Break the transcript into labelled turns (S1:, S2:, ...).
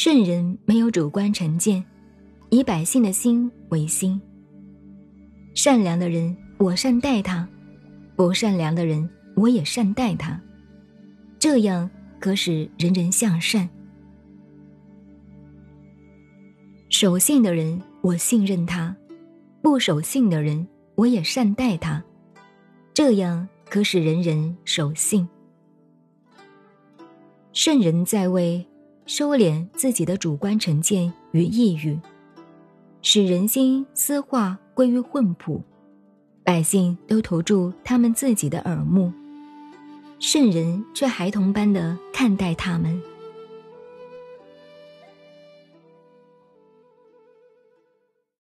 S1: 圣人没有主观成见，以百姓的心为心。善良的人，我善待他；不善良的人，我也善待他。这样可使人人向善。守信的人，我信任他；不守信的人，我也善待他。这样可使人人守信。圣人在位，收敛自己的主观成见与抑郁，使人心私化归于混朴，百姓都投注他们自己的耳目，圣人却孩童般的看待他们。